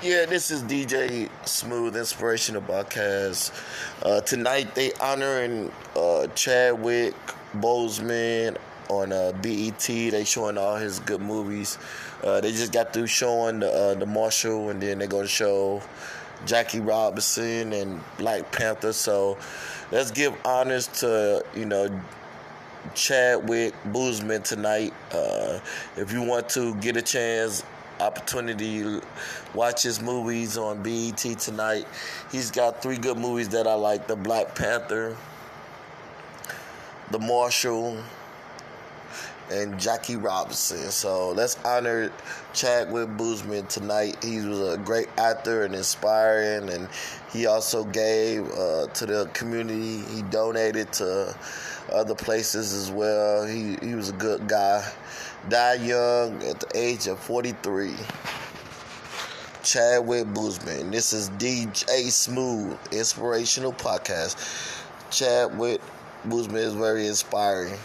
Yeah, this is DJ Smooth Inspirational Podcast. Uh, tonight they honoring uh, Chadwick Boseman on uh, BET. They showing all his good movies. Uh, they just got through showing the, uh, the Marshall, and then they're gonna show Jackie Robinson and Black Panther. So let's give honors to you know Chadwick Boseman tonight. Uh, if you want to get a chance, opportunity watch his movies on BET tonight. He's got three good movies that I like: The Black Panther, The Marshall, and Jackie Robinson. So let's honor Chadwick Boseman tonight. He was a great actor and inspiring, and he also gave uh, to the community. He donated to other places as well. He he was a good guy. Died young at the age of 43. Chadwick Boseman. This is DJ Smooth Inspirational Podcast. Chadwick Boseman is very inspiring.